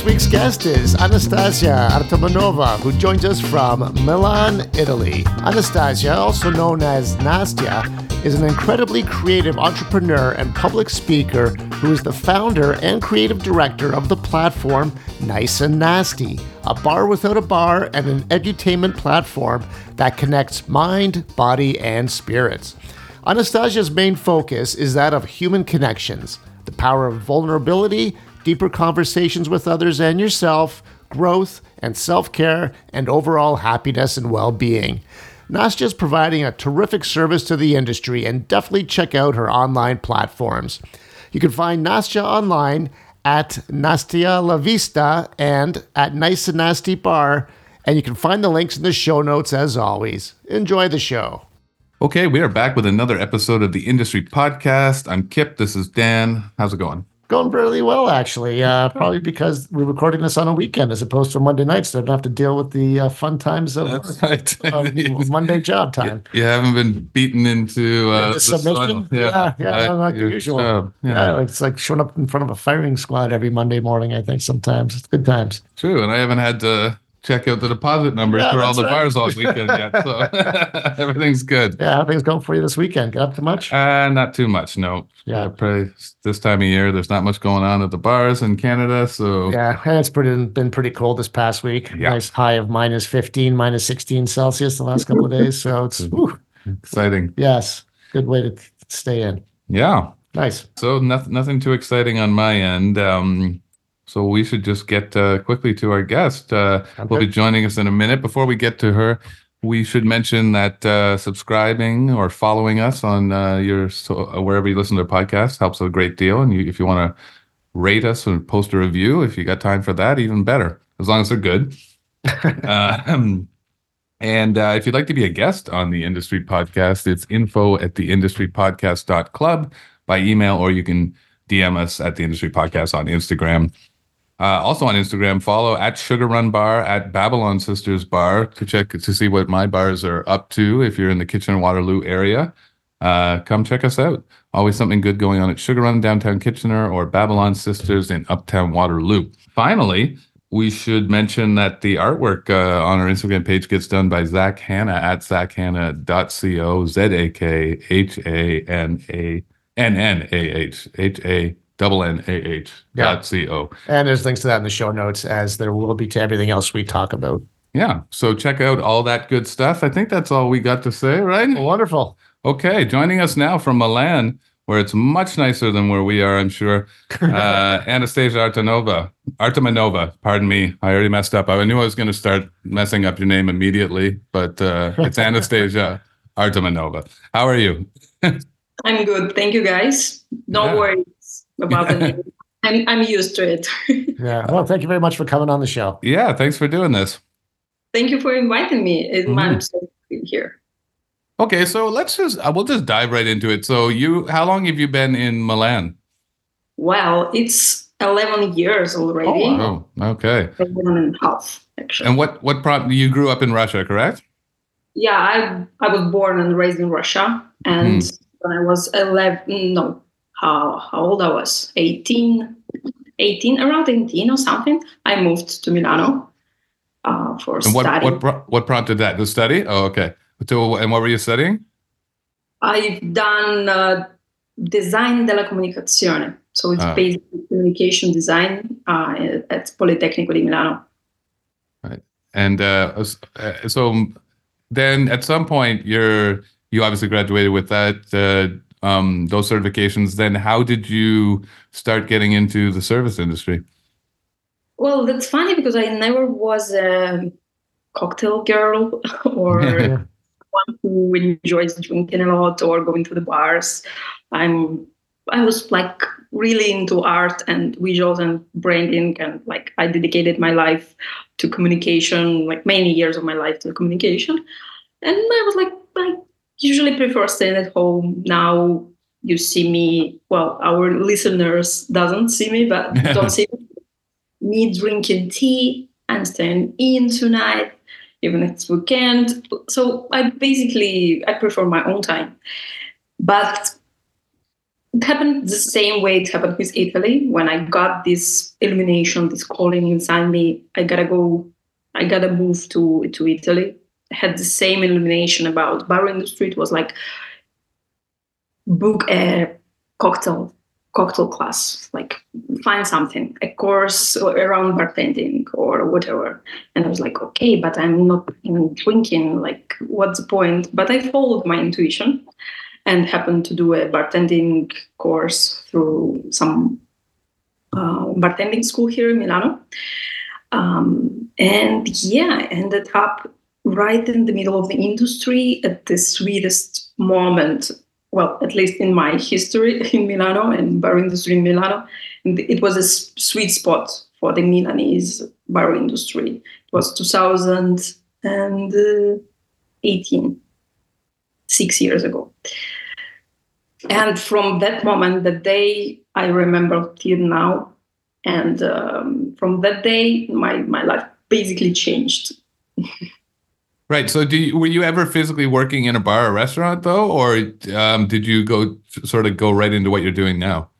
This week's guest is Anastasia Artamonova, who joins us from Milan, Italy. Anastasia, also known as Nastia, is an incredibly creative entrepreneur and public speaker who is the founder and creative director of the platform Nice and Nasty, a bar without a bar and an edutainment platform that connects mind, body, and spirits. Anastasia's main focus is that of human connections, the power of vulnerability, deeper conversations with others and yourself, growth and self care, and overall happiness and well being. Nastia is providing a terrific service to the industry and definitely check out her online platforms. You can find Nastia online at Nastia La Vista and at Nice and Nasty Bar, and you can find the links in the show notes as always. Enjoy the show. Okay, we are back with another episode of the Industry Podcast. I'm Kip. This is Dan. How's it going? Going really well, actually. Uh, probably because we're recording this on a weekend as opposed to Monday nights, so I don't have to deal with the uh, fun times of, right. of Monday job time. You haven't been beaten into uh, the the submission? sun. Yeah, yeah, I- no, like usual. job. Yeah. Yeah, it's like showing up in front of a firing squad every Monday morning. I think sometimes it's good times. True, and I haven't had to check out the deposit numbers Yeah, for all the right. bars all weekend yet, so everything's good. Yeah, how things going for you this weekend? Got up to much? Uh, not too much, no. Yeah. Probably this time of year, there's not much going on at the bars in Canada, so Yeah, and it's pretty been pretty cold this past week. Yeah. Nice high of minus fifteen, minus sixteen Celsius the last couple of days. So it's whew, exciting. yes, good way to stay in. Yeah. Nice. So nothing, nothing too exciting on my end. Um, so we should just get uh, quickly to our guest. Uh, will be joining us in a minute. Before we get to her, we should mention that uh, subscribing or following us on uh, your so, uh, wherever you listen to our podcast helps a great deal. And you, if you want to rate us and post a review, if you got time for that, even better. As long as they're good. um, and uh, if you'd like to be a guest on the Industry Podcast, it's info at the industrypodcast.club by email, or you can DM us at the Industry Podcast on Instagram. Uh, also on Instagram, follow at Sugar Run Bar, at Babylon Sisters Bar to check to see what my bars are up to. If you're in the Kitchener Waterloo area, uh, come check us out. Always something good going on at Sugar Run downtown Kitchener or Babylon Sisters in Uptown Waterloo. Finally, we should mention that the artwork uh, on our Instagram page gets done by Zak Hannah at zakhannah.co, Z A K H A N A N N A H H A double N A H dot C O. And there's links to that in the show notes, as there will be to everything else we talk about. Yeah. So check out all that good stuff. I think that's all we got to say, right? Wonderful. Okay. Joining us now from Milan, where it's much nicer than where we are, I'm sure. Uh, Anastasia Artanova. Artamonova. Pardon me. I already messed up. I knew I was going to start messing up your name immediately, but uh, it's Anastasia Artamonova. How are you? I'm good. Thank you, guys. No Yeah. worries about the name. I'm, I'm used to it. Yeah. Well, thank you very much for coming on the show. Yeah. Thanks for doing this. Thank you for inviting me. It- Mhm. I'm so happy to be here. Okay. So let's just, uh, we'll just dive right into it. So you, how long have you been in Milan? Well, it's 11 years already. Oh, okay. 11 and a half, actually. And what what prompt you grew up in Russia, correct? yeah, I, I was born and raised in Russia. And when I was 11, no, how, how old I was? 18, 18, around 18 or something, I moved to Milano uh, for And what study. what pro- what prompted that to study? Oh, okay. So and what were you studying? I've done uh, design della comunicazione, so it's Ah. basically communication design uh, at Politecnico di Milano. Right. And uh, uh, so then at some point you're you obviously graduated with that uh, um, those certifications. Then how did you start getting into the service industry? Well, that's funny because I never was a cocktail girl or one who enjoys drinking a lot or going to the bars. I'm I was like really into art and visuals and branding and like I dedicated my life to communication, like many years of my life to communication. And I was like, I usually prefer staying at home. Now you see me, well, our listeners doesn't see me, but don't see me, me drinking tea and staying in tonight, even if it's weekend. So I basically I prefer my own time. But it happened the same way it happened with Italy. When I got this illumination, this calling inside me, I gotta go, I gotta move to to Italy. Had the same illumination about bar industry. It was like book a cocktail cocktail class, like find something, a course around bartending or whatever. And I was like, okay, but I'm not even drinking. Like, what's the point? But I followed my intuition and happened to do a bartending course through some uh, bartending school here in Milano. Um, and yeah, ended up right in the middle of the industry at the sweetest moment. Well, at least in my history in Milano and bar industry in Milano, and it was a sweet spot for the Milanese bar industry. It was 2018 six years ago. And from that moment, the day I remember till now, and um, from that day, my my life basically changed. Right. So, do you, were you ever physically working in a bar or restaurant though, or um, did you go sort of go right into what you're doing now?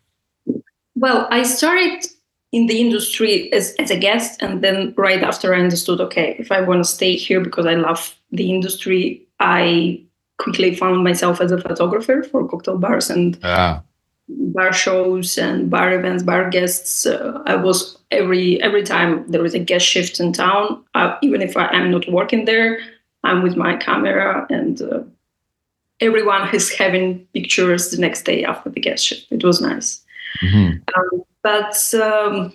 Well, I started in the industry as, as a guest and then right after i understood okay if i want to stay here because i love the industry i quickly found myself as a photographer for cocktail bars and ah. bar shows and bar events, bar guests. Uh, I was every every time there was a guest shift in town, uh, even if I am not working there, I'm with my camera and uh, everyone is having pictures the next day after the guest shift. It was nice. Mm-hmm. Um, but um,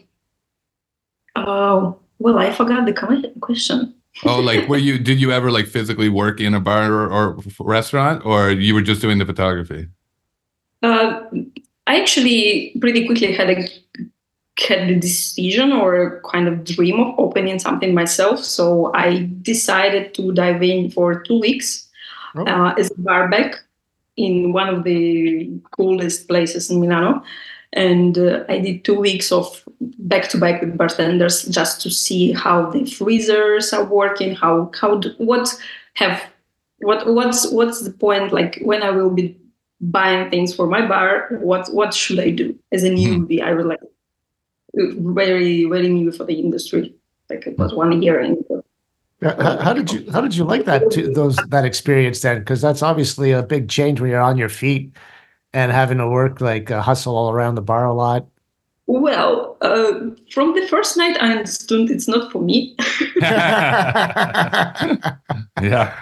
oh, well, I forgot the question oh, like were you? Did you ever like physically work in a bar or, or restaurant, or you were just doing the photography? Uh, I actually pretty quickly had a had the decision or kind of dream of opening something myself. So I decided to dive in for two weeks oh. uh, as a barback in one of the coolest places in Milano and uh, I did two weeks of back to back with bartenders just to see how the freezers are working, how how do, what have what what's what's the point like when I will be buying things for my bar, what what should I do as a mm-hmm. newbie? I was like very very new for the industry. Like it was one year in. How, how did you how did you like that to, those that experience then? Because that's obviously a big change when you're on your feet and having to work like uh, hustle all around the bar a lot? Well, uh, from the first night, I understood it's not for me. yeah.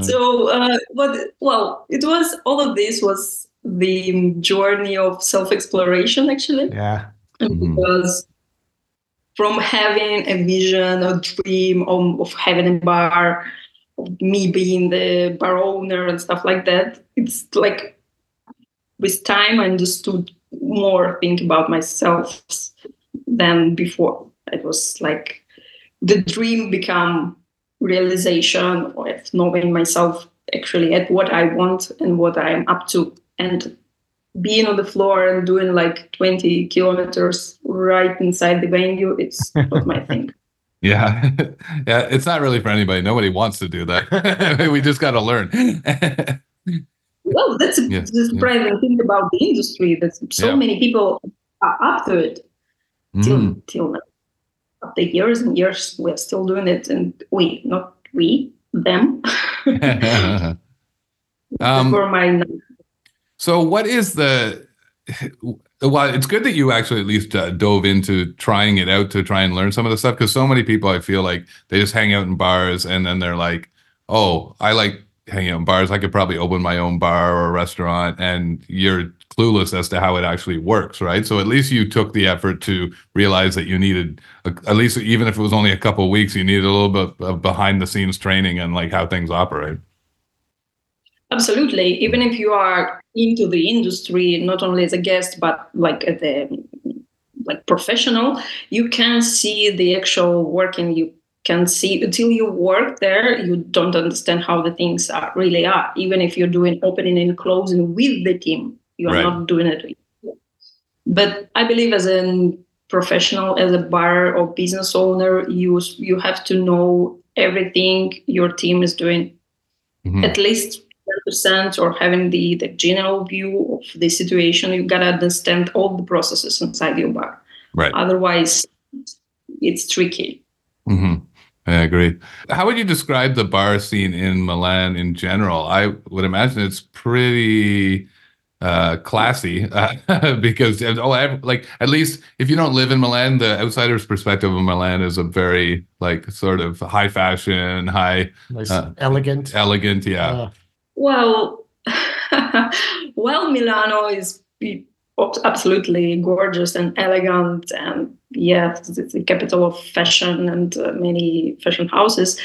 so, uh, but well, it was all of this was the journey of self exploration, actually. Yeah. Mm-hmm. Because from having a vision, a dream of, of having a bar, me being the bar owner and stuff like that it's like with time i understood more think about myself than before it was like the dream become realization of knowing myself actually at what i want and what i'm up to and being on the floor and doing like 20 kilometers right inside the venue it's not my thing yeah. yeah. It's not really for anybody. Nobody wants to do that. we just got to learn. well, that's yeah, the surprising yeah. thing about the industry that so yeah. many people are up to it till, mm. till now. After years and years, we're still doing it. And we, not we, them. um, for my. So, what is the well, it's good that you actually at least uh, dove into trying it out to try and learn some of the stuff because so many people I feel like they just hang out in bars and then they're like, "Oh, I like hanging out in bars. I could probably open my own bar or restaurant," and you're clueless as to how it actually works, right? So at least you took the effort to realize that you needed, a, at least even if it was only a couple weeks, you needed a little bit of behind the scenes training and like how things operate. Absolutely. Even if you are into the industry, not only as a guest, but like at the like professional, you can see the actual working. You can see until you work there, you don't understand how the things are really are. Even if you're doing opening and closing with the team, you are right. not doing it. But I believe as a professional, as a bar or business owner, you you have to know everything your team is doing. Mm-hmm. At least 100% or having the, the general view of the situation. You gotta understand all the processes inside your bar. Right. Otherwise, it's tricky. Mm-hmm. I agree. How would you describe the bar scene in Milan in general? I would imagine it's pretty uh, classy uh, because oh, like at least if you don't live in Milan, the outsider's perspective of Milan is a very like sort of high fashion, high, nice, uh, elegant, elegant. Yeah. Well, well, Milano is absolutely gorgeous and elegant and yeah it's the capital of fashion and uh, many fashion houses.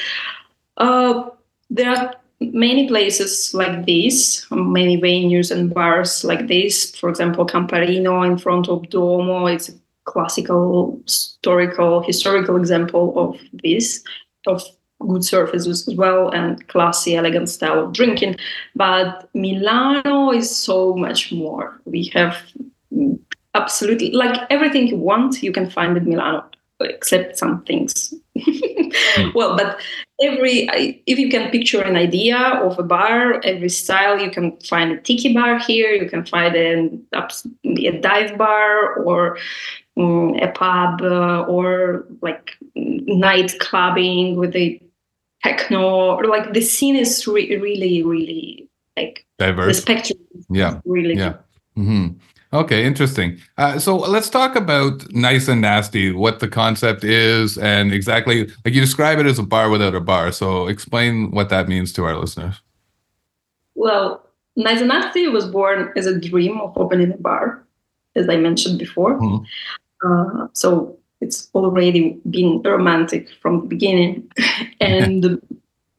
Uh, there are many places like this many venues and bars like this. For example camparino in front of duomo it's a classical historical historical example of this of good surfaces as well and classy, elegant style of drinking. But Milano is so much more. We have absolutely like everything you want, you can find in Milano, except some things. mm. Well, but every if you can picture an idea of a bar, every style, you can find a tiki bar here. You can find a, a dive bar or um, a pub uh, or like night clubbing with a techno like the scene is re- really really like diverse. the spectrum yeah. really yeah. mm-hmm. okay interesting. Uh, so let's talk about nice and nasty what the concept is and exactly like you describe it as a bar without a bar so explain what that means to our listeners. Well nice and nasty was born as a dream of opening a bar as i mentioned before. Mm-hmm. uh, so it's already been romantic from the beginning. And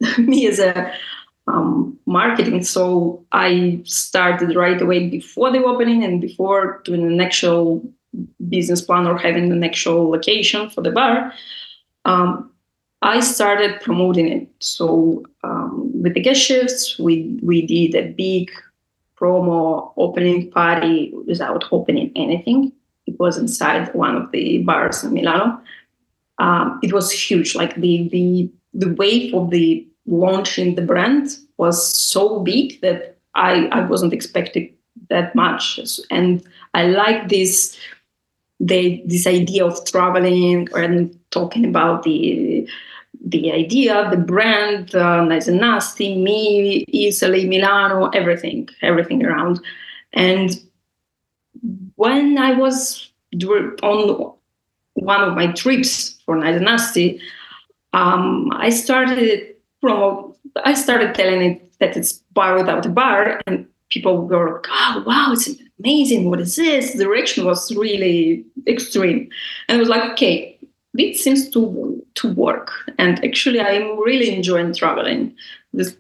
me as a um, marketing so i started right away before the opening and before doing an actual business plan or having an actual location for the bar. Um, i started promoting it. So um, with the guest shifts we, we did a big promo opening party without opening anything it was inside one of the bars in Milano. Um, it was huge. Like the the the wave of the launching the brand was so big that I I wasn't expecting that much. And I like this the this idea of traveling and talking about the the idea, the brand, uh, nice and nasty, me, Italy, Milano, everything, everything around. And when I was on one of my trips for Nice Nasty, um, I started from I started telling it that it's bar without a bar, and people were like, "Oh, wow, it's amazing! What is this?" The reaction was really extreme, and I was like, "Okay, this seems to to work." And actually, I'm really enjoying traveling. This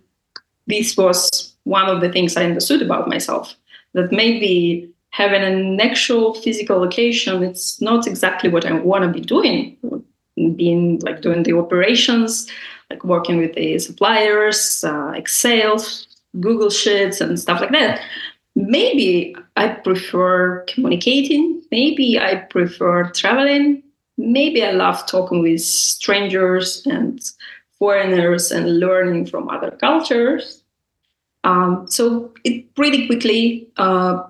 this was one of the things I understood about myself that maybe having an actual physical location, it's not exactly what I want to be doing. Being like doing the operations, like working with the suppliers, uh, Excel, Google Sheets, and stuff like that. Maybe I prefer communicating. Maybe I prefer traveling. Maybe I love talking with strangers and foreigners and learning from other cultures. Um, so it pretty quickly uh,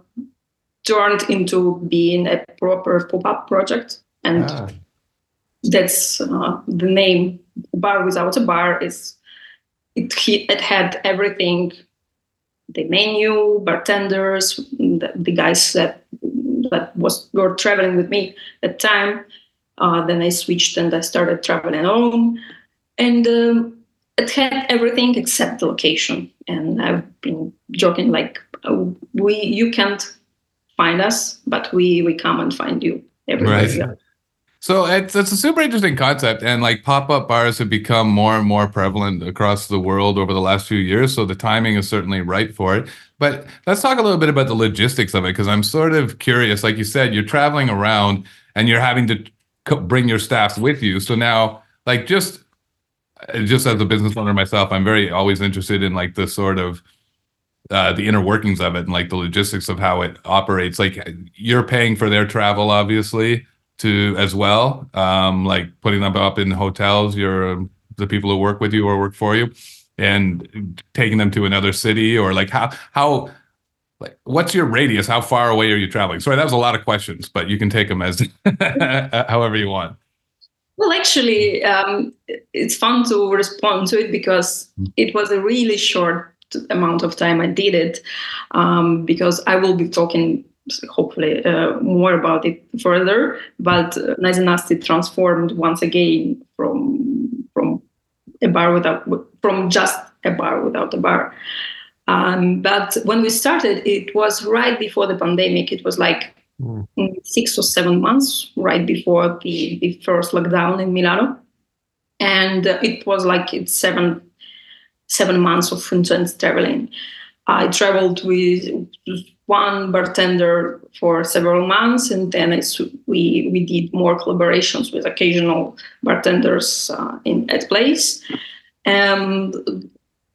turned into being a proper pop-up project. And ah. that's uh, the name. Bar without a bar is it, it had everything. The menu bartenders the, the guys that that was were traveling with me at the time. Uh, then i switched and i started traveling alone. And um, it had everything except the location. And i've been joking like uh, we you can't find us, but we we come and find you everywhere. Right. So it's it's a super interesting concept, and like pop up bars have become more and more prevalent across the world over the last few years. So the timing is certainly right for it. But let's talk a little bit about the logistics of it, because I'm sort of curious. Like you said, you're traveling around and you're having to bring your staff with you. So now, like just just as a business owner myself, I'm very always interested in like the sort of uh, the inner workings of it and like the logistics of how it operates. Like you're paying for their travel, obviously, to as well. Um, like putting them up in hotels. You're the people who work with you or work for you. and taking them to another city or like how how like what's your radius how far away are you traveling sorry that was a lot of questions but you can take them as however you want well actually um, it's fun to respond to it because mm. it was a really short amount of time i did it um, because i will be talking hopefully uh, more about it further but uh, nice and nasty transformed once again from from a bar without from just a bar without a bar um, but when we started, it was right before the pandemic. It was like mm. six or seven months right before the, the first lockdown in Milano. And uh, it was like it's seven seven months of intense traveling. I traveled with one bartender for several months, and then we we did more collaborations with occasional bartenders uh, in at place. And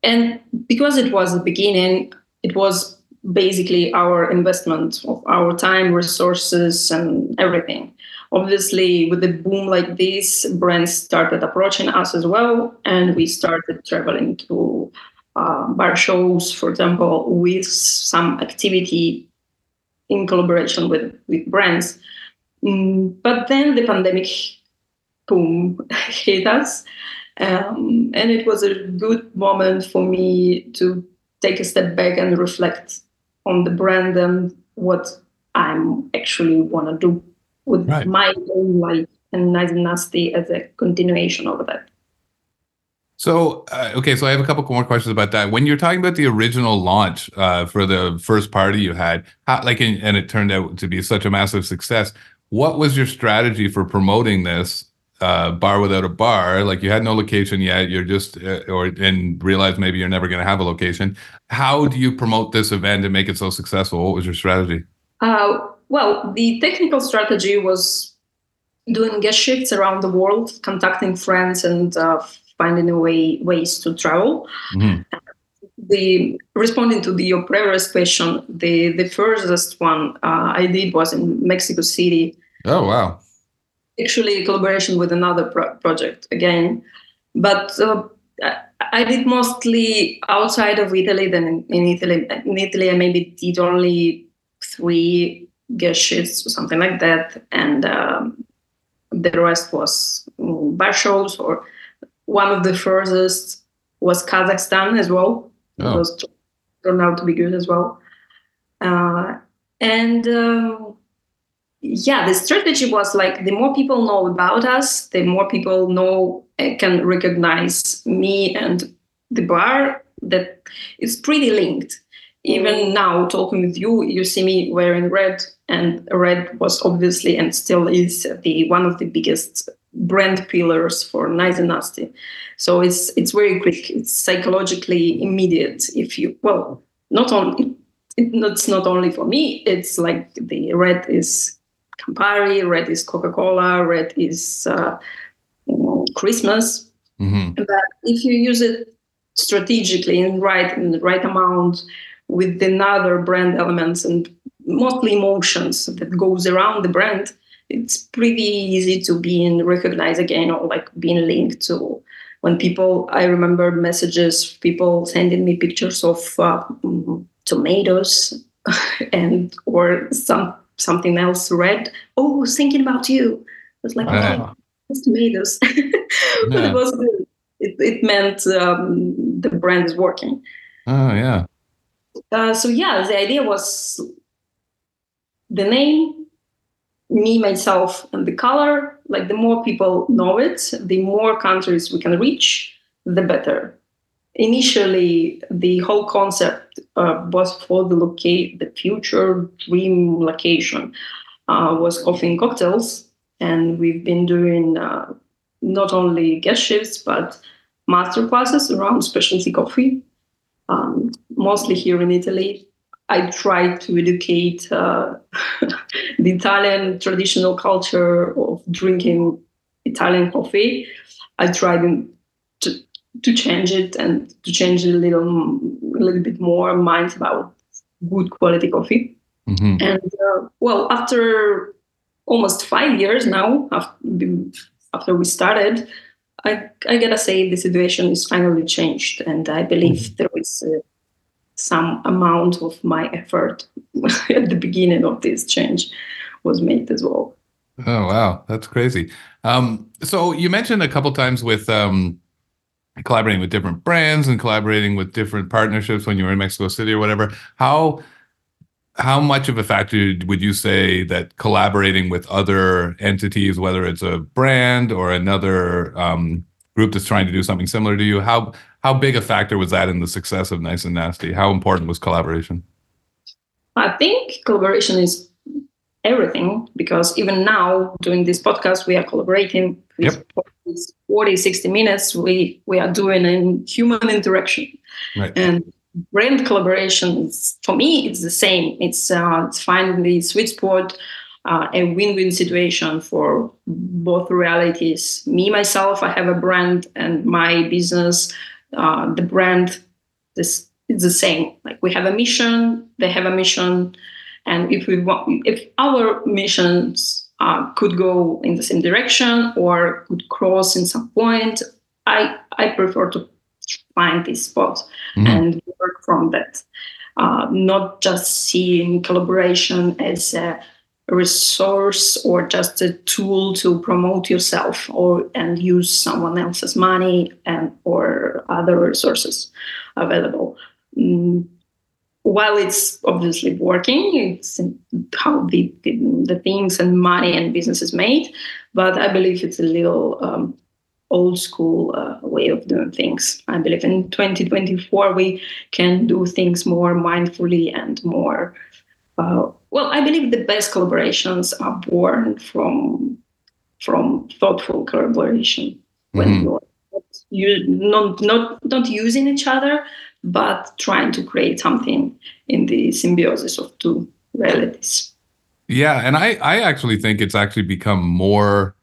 and because it was the beginning, it was basically our investment of our time, resources, and everything. Obviously, with a boom like this, brands started approaching us as well, and we started traveling to uh, bar shows, for example, with some activity in collaboration with, with brands. Mm, but then the pandemic boom hit us um, and it was a good moment for me to take a step back and reflect on the brand and what I'm actually want to do with right. my own life and Nice and Nasty as a continuation of that. So, uh, okay, so I have a couple more questions about that. When you're talking about the original launch uh, for the first party you had, how, like, and it turned out to be such a massive success. What was your strategy for promoting this uh, bar without a bar, like you had no location yet, you're just uh, or and realize maybe you're never going to have a location. How do you promote this event and make it so successful? What was your strategy? Well, the technical strategy was doing guest shifts around the world, contacting friends, and uh, finding a way ways to travel. Mm-hmm. The responding to the your previous question, the the furthest one uh, I did was in Mexico City. Oh wow! actually collaboration with another pro- project again, but uh, I did mostly outside of Italy. Then in, in, Italy, in Italy, I maybe did only three guest shifts or something like that, and um, the rest was um, bar shows. Or one of the furthest was Kazakhstan as well. Oh. It was turned out to be good as well, uh, and. Um, yeah, the strategy was like the more people know about us, the more people know uh, can recognize me and the bar. That it's pretty linked. Even now, talking with you, you see me wearing red, and red was obviously and still is the one of the biggest brand pillars for Nice and Nasty. So it's it's very quick. It's psychologically immediate. If you well, not only it, it's not only for me. It's like the red is Campari, red is Coca Cola, red is uh, Christmas. Mm-hmm. But if you use it strategically and right in the right amount with another brand elements and mostly emotions that goes around the brand, it's pretty easy to be in recognized again or like being linked to when people i remember messages people sending me pictures of uh, tomatoes and or some something else red. Oh, thinking about you. it's like, wow. oh, it's tomatoes. but it was. It, it meant um, the brand is working. Oh, yeah. Uh, so, yeah, the idea was the name, me, myself, and the color. Like, the more people know it, the more countries we can reach, the better initially the whole concept uh, was for the locate the future dream location uh, was coffee and cocktails and we've been doing uh, not only guest shifts but master classes around specialty coffee um, mostly here in italy i try to educate uh, the italian traditional culture of drinking italian coffee i tried to to change it and to change a little a little bit more minds about good quality coffee. Mm-hmm. And uh, well, after almost five years now, after, after we started, I, I gotta say the situation is finally changed, and I believe mm-hmm. there is uh, some amount of my effort at the beginning of this change was made as well. Oh wow, that's crazy. Um, so you mentioned a couple times with um, collaborating with different brands and collaborating with different partnerships when you were in Mexico City or whatever. How how much of a factor would you say that collaborating with other entities, whether it's a brand or another um, group that's trying to do something similar to you, how how big a factor was that in the success of Nice and Nasty? How important was collaboration? I think collaboration is everything because even now doing this podcast we are collaborating yep. 40 60 minutes we we are doing a human interaction right. and brand collaborations for me it's the same. It's uh, it's finding the sweet spot uh, a win-win situation for both realities. Me myself i have a brand and my business uh, the brand this is the same. Like we have a mission they have a mission and if we want, if our missions uh, could go in the same direction or could cross in some point, I I prefer to find this spot. Mm-hmm. and work from that. Uh, not just seeing collaboration as a resource or just a tool to promote yourself or and use someone else's money and or other resources available. Mm, while it's obviously working, it's how the, the things and money and business is made. But I believe it's a little um, old school uh, way of doing things. I believe in 2024 we can do things more mindfully and more. Uh, well, I believe the best collaborations are born from from thoughtful collaboration when mm-hmm. you're you not not not using each other but trying to create something in the symbiosis of two realities. Yeah, and I I actually think it's actually become more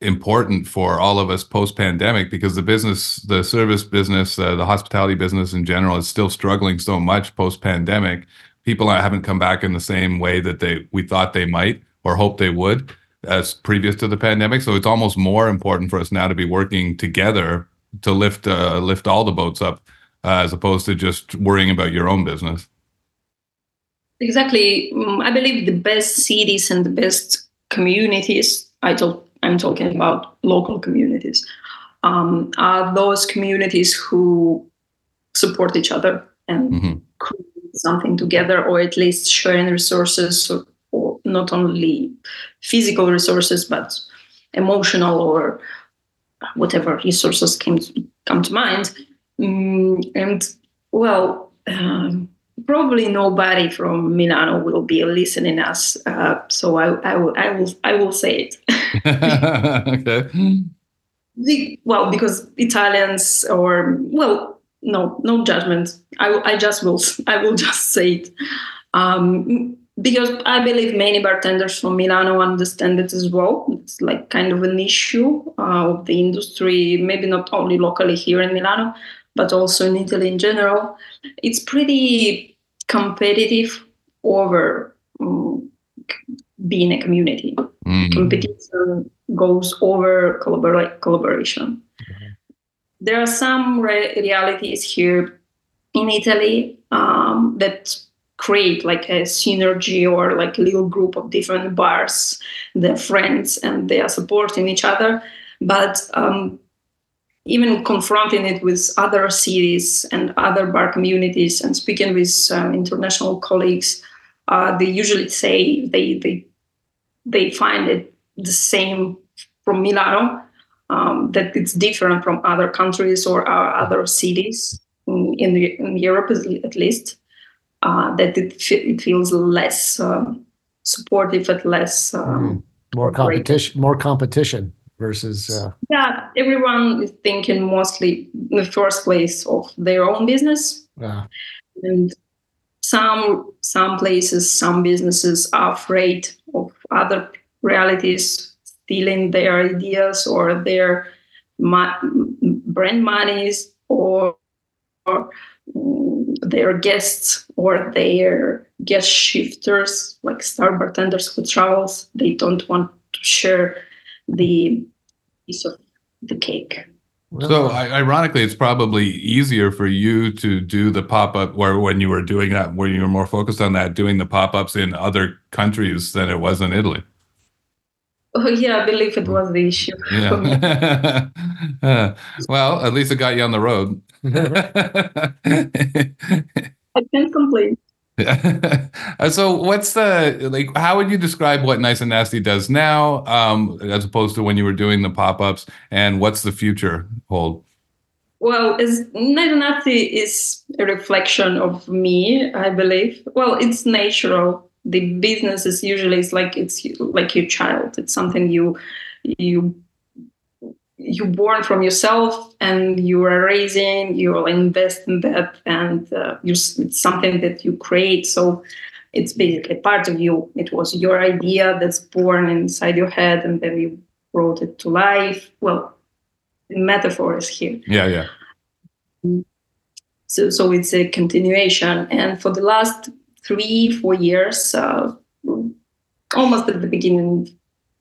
important for all of us post pandemic because the business the service business uh, the hospitality business in general is still struggling so much post pandemic people haven't come back in the same way that they we thought they might or hoped they would as previous to the pandemic so it's almost more important for us now to be working together to lift uh, lift all the boats up uh, as opposed to just worrying about your own business. Exactly. Mm, I believe the best cities and the best communities, I talk, I'm talking about local communities, um, are those communities who support each other and mm-hmm. create something together, or at least sharing resources, or, or not only physical resources, but emotional or whatever resources came to, come to mind Mm, and well, um, probably nobody from Milano will be listening us. Uh, so I, I, will, I will, I will say it. okay. The, well, because Italians or well, no, no judgment. I, I just will, I will just say it. Um, because I believe many bartenders from Milano understand it as well. It's like kind of an issue uh, of the industry, maybe not only locally here in Milano, but also in Italy in general, it's pretty competitive over um, being a community. Mm-hmm. Competition goes over collabor- collaboration. Mm-hmm. There are some re- realities here in Italy um, that create like a synergy or like a little group of different bars, they're friends and they are supporting each other. But um, even confronting it with other cities and other bar communities and speaking with um, international colleagues, uh, they usually say they they they find it the same from Milano, um, that it's different from other countries or uh, other cities in, in, in, Europe at least. Uh, that it, it feels less um, supportive and less mm. more competition. More competition versus uh... yeah everyone is thinking mostly in the first place of their own business yeah. and some some places some businesses are afraid of other realities stealing their ideas or their ma- brand monies or, or their guests or their guest shifters like star bartenders who travels they don't want to share the piece of the cake. So, ironically, it's probably easier for you to do the pop up, where when you were doing that, where you were more focused on that, doing the pop ups in other countries than it was in Italy. Oh yeah, I believe it was the issue. Yeah. uh, well, at least it got you on the road. I can't complain. so what's the like how would you describe what nice and nasty does now um as opposed to when you were doing the pop-ups and what's the future hold? Well as nice and nasty is a reflection of me i believe. Well it's natural. The business is usually it's like it's like your child. It's something you you you born from yourself and you are raising you will invest in that and uh, it's something that you create. So it's basically part of you. It was your idea that's born inside your head and then you brought it to life. Well the metaphor is here. Yeah yeah. So so it's a continuation. And for the last three four years uh, almost at the beginning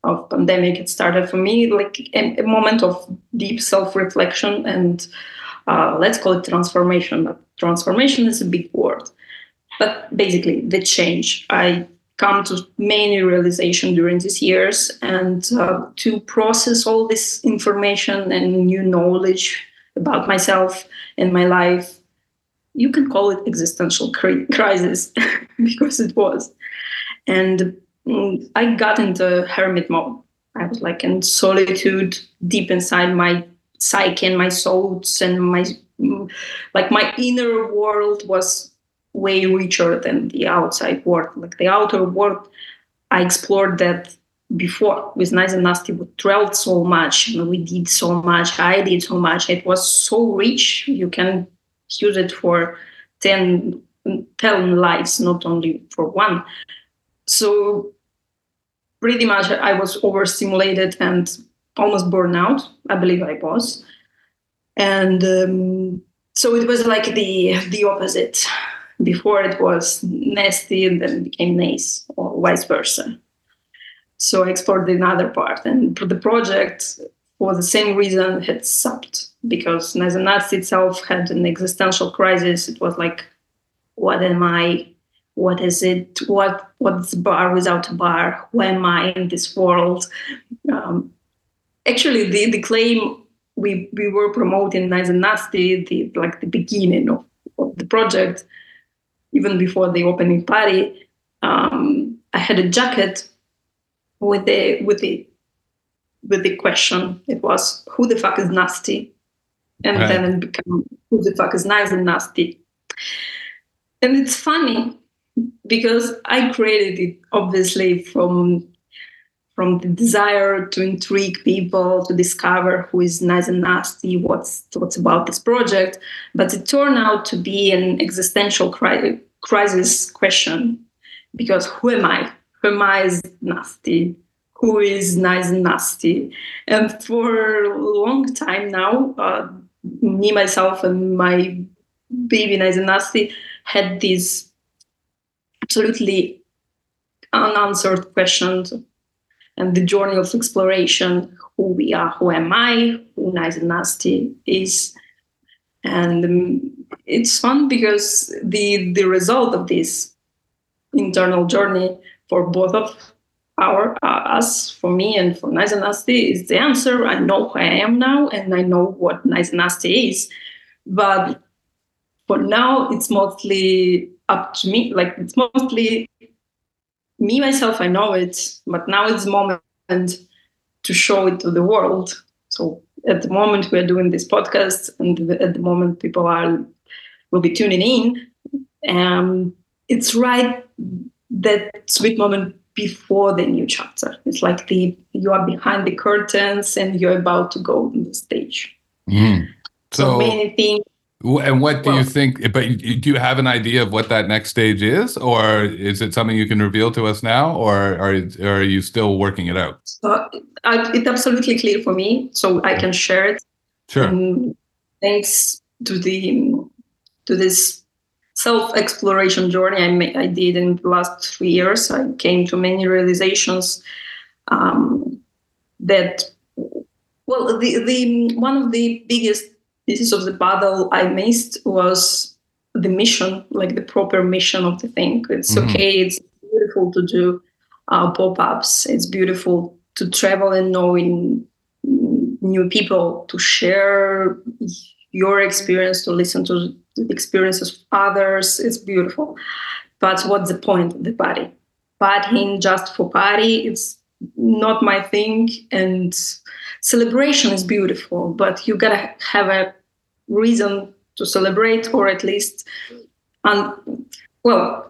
of pandemic it started for me like a, a moment of deep self-reflection and uh, let's call it transformation but transformation is a big word. But basically the change. I come to many realization during these years and uh, to process all this information and new knowledge about myself and my life. You can call it existential crisis because it was. And I got into hermit mode. I was like in solitude, deep inside my psyche and my thoughts, and my mm, like my inner world was way richer than the outside world. Like the outer world, I explored that before with Nice and Nasty. We traveled so much, and we did so much. I did so much. It was so rich. You can use it for 10, 10 lives, not only for one. So pretty much I was overstimulated and almost burned out. I believe I was, and um, so it was like the the opposite. Before it was nasty and then became nice, or vice versa. So I explored another part, and the project, for the same reason, had stopped because Nasty itself had an existential crisis. It was like, what am I? What is it what what's bar without a bar who am i in this world? Um, actually the, the claim we we were promoting nice and nasty the like the beginning of, of the project even before the opening party um, i had a jacket with the with the with the question. It was who the fuck is nasty? And right. then it became who the fuck is nice and nasty? And it's funny because I created it obviously from from the desire to intrigue people to discover who is nice and nasty what's what's about this project. But it turned out to be an existential cri- crisis question because who am i? Who am i is nasty? Who is nice and nasty? And for a long time now uh, me myself and my baby nice and nasty had this absolutely unanswered questions and the journey of exploration who we are who am i who nice and nasty is. And um, it's fun because the the result of this internal journey for both of our uh, us for me and for nice and nasty is the answer. I know who i am now and i know what nice and nasty is. But for now it's mostly up to me. Like it's mostly me myself. I know it, but now it's moment to show it to the world. So at the moment we are doing this podcast, and at the moment people are will be tuning in. Um, it's right that sweet moment before the new chapter. It's like the you are behind the curtains and you're about to go on the stage. Mm. So, so many things and what do well, you think? But do you have an idea of what that next stage is, or is it something you can reveal to us now, or are, or are you still working it out? Uh, it's absolutely clear for me, so I can share it. Sure. And thanks to the to this self exploration journey I, made, I did in the last three years, I came to many realizations um, that well, the the one of the biggest pieces of the battle I missed was the mission, like the proper mission of the thing. It's mm-hmm. okay. It's beautiful to do uh, pop-ups. It's beautiful to travel and knowing new people, to share your experience, to listen to the experiences of others. It's beautiful. But what's the point of the party? Partying just for party, it's not my thing. And celebration is beautiful, but you gotta have a reason to celebrate, or at least, and well,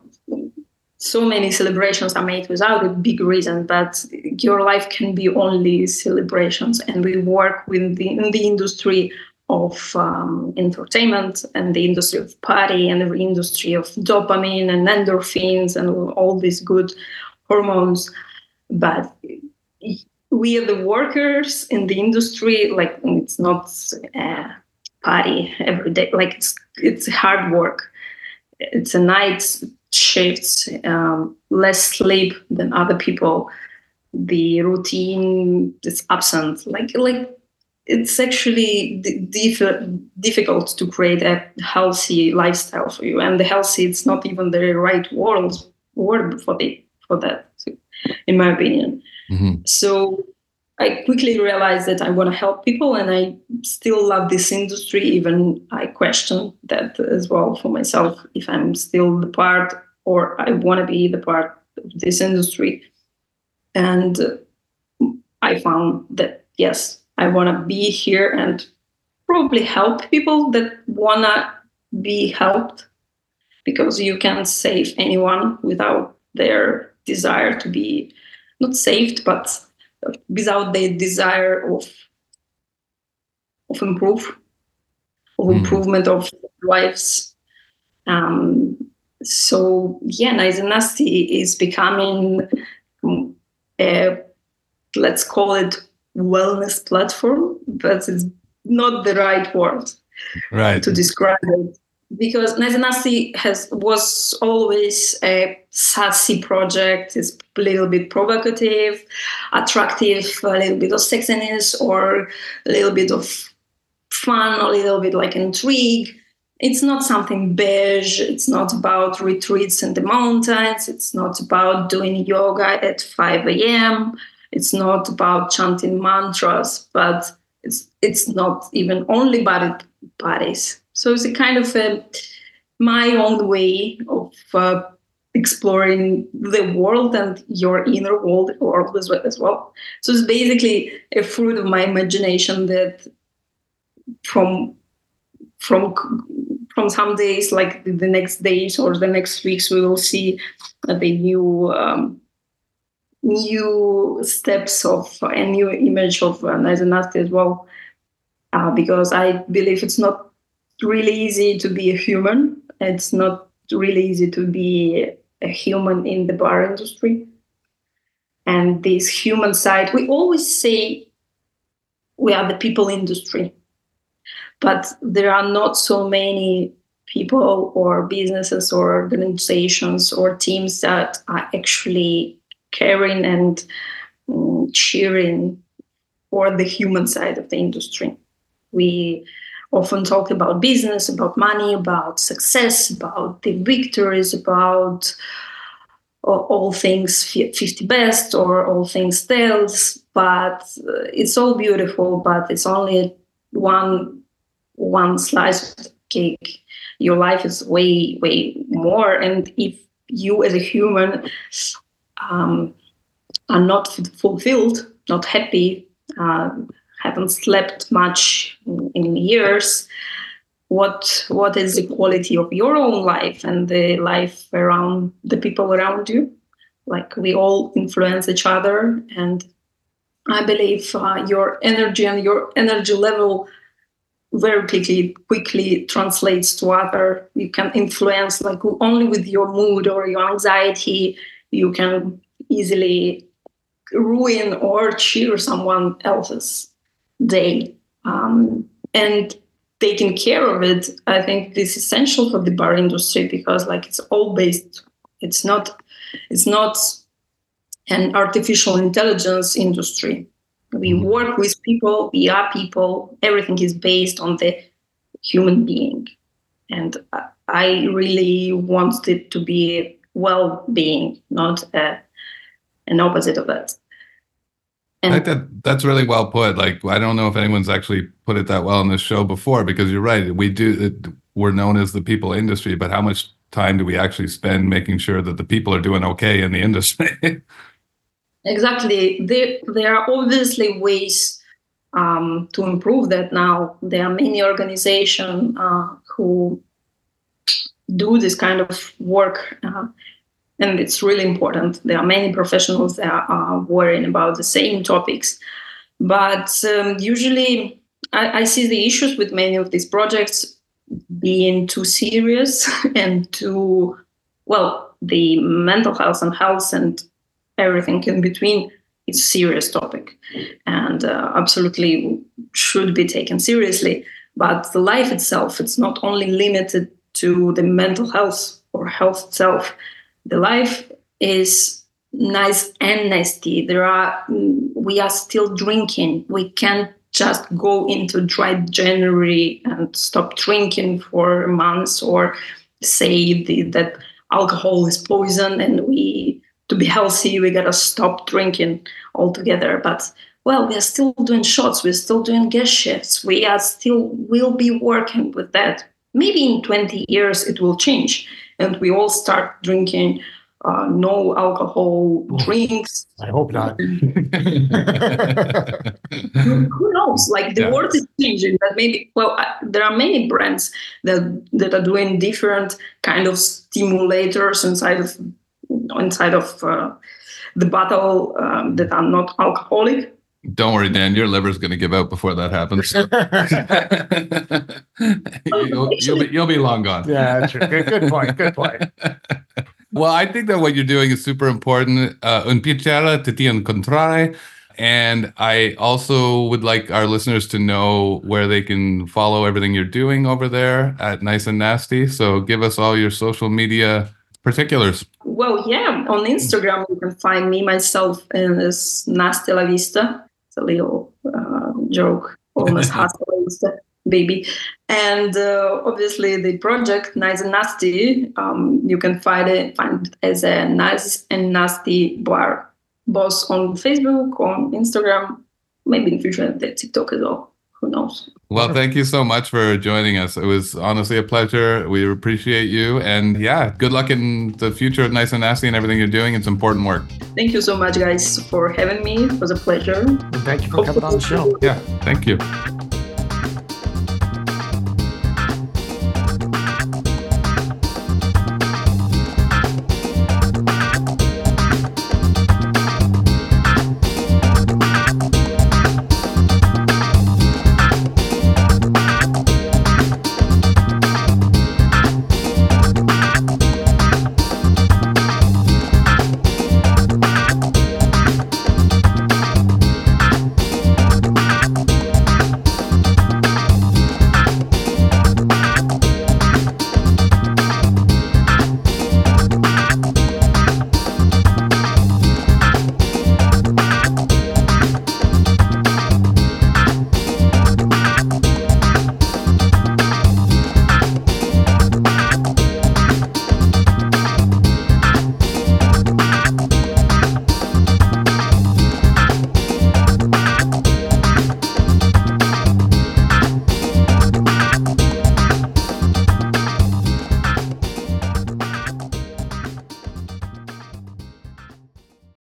so many celebrations are made without a big reason, but your life can be only celebrations. And we work with the, in the industry of um, entertainment and the industry of party and the industry of dopamine and endorphins and all these good hormones. But we are the workers in the industry, like it's not a party every day. Like it's it's hard work. It's a night shifts, um, less sleep than other people. The routine is absent. Like like it's actually diff- difficult to create a healthy lifestyle for you. And the healthy, it's not even the right word word for the for that, in my opinion. Mm-hmm. So I quickly realized that I want to help people, and I still love this industry. Even I question that as well for myself if I'm still the part or I want to be the part of this industry. And I found that yes, I want to be here and probably help people that want to be helped because you can't save anyone without their desire to be not saved, but without the desire of of improve, of mm. improvement of lives. Um, so yeah, Nice and Nasty is becoming a, let's call it wellness platform, but it's not the right word right. to describe it. Because Nasty has was always a sassy project. It's a little bit provocative, attractive, a little bit of sexiness, or a little bit of fun, a little bit like intrigue. It's not something beige. It's not about retreats in the mountains. It's not about doing yoga at 5 a.m. It's not about chanting mantras, but it's it's not even only about parties. So it's a kind of a, my own way of uh, exploring the world and your inner world, world as well, as well. So it's basically a fruit of my imagination that from from from some days like the next days or the next weeks we will see the new um, new steps of a new image of uh, Nasty as well, uh, because I believe it's not really easy to be a human. It's not really easy to be a human in the bar industry. And this human side, we always say we are the people industry, but there are not so many people or businesses or organizations or teams that are actually caring and um, cheering for the human side of the industry. We often talk about business, about money, about success, about the victories, about all things 50 best or all things sales, but uh, it's all beautiful, but it's only one one slice of cake. Your life is way, way more. And if you as a human um, are not fulfilled, not happy, uh, haven't slept much in, in years, what what is the quality of your own life and the life around the people around you? Like we all influence each other, and I believe uh, your energy and your energy level very quickly quickly translates to other. You can influence like only with your mood or your anxiety. You can easily ruin or cheer someone else's day. Um, and taking care of it, I think this is essential for the bar industry because like it's all based, it's not, it's not an artificial intelligence industry. We mm-hmm. work with people, we are people, everything is based on the human being. And I really want it to be well being, not a, an opposite of that. And I think that that's really well put. Like I don't know if anyone's actually put it that well in this show before, because you're right. We do. We're known as the people industry, but how much time do we actually spend making sure that the people are doing okay in the industry? exactly. There, there are obviously ways um, to improve that. Now there are many organizations uh, who do this kind of work. Uh, and it's really important. There are many professionals that are worrying about the same topics, but um, usually I, I, see the issues with many of these projects being too serious and too well. The mental health and health and everything in between is a serious topic, and uh, absolutely should be taken seriously. But the life itself, it's not only limited to the mental health or health itself the life is nice and nasty. There are mm, we are still drinking. We can't just go into dry January and stop drinking for months or say the, that alcohol is poison and we to be healthy we gotta stop drinking altogether. But well, we are still doing shots. We're still doing guest shifts. We are still will be working with that. Maybe in 20 years it will change and we all start drinking uh, no alcohol oh, drinks. I hope not. Who knows? Like the yeah. world is changing. That maybe well, there are many brands that that are doing different kind of stimulators inside of inside of uh, the bottle um, that are not alcoholic. Don't worry, Dan. Your liver's going to give out before that happens. you'll, you'll, be, you'll be long gone. Yeah, true. Good, good point. Good point. well, I think that what you're doing is super important. Uh, un piacere ti incontrare. And I also would like our listeners to know where they can follow everything you're doing over there at Nice and Nasty. So give us all your social media particulars. Well, yeah, on Instagram you can find me myself in this Nastia La Vista a little uh, joke, almost hustle baby. And uh, obviously, the project Nice and Nasty, um, you can find it find it as a Nice and Nasty bar, both on Facebook, on Instagram, maybe in future the TikTok as well who knows? Well, thank you so much for joining us. It was honestly a pleasure. We appreciate you. And yeah, good luck in the future of Nice and Nasty and everything you're doing. It's important work. Thank you so much, guys, for having me. It was a pleasure. And thank you for coming on the show. Yeah, thank you.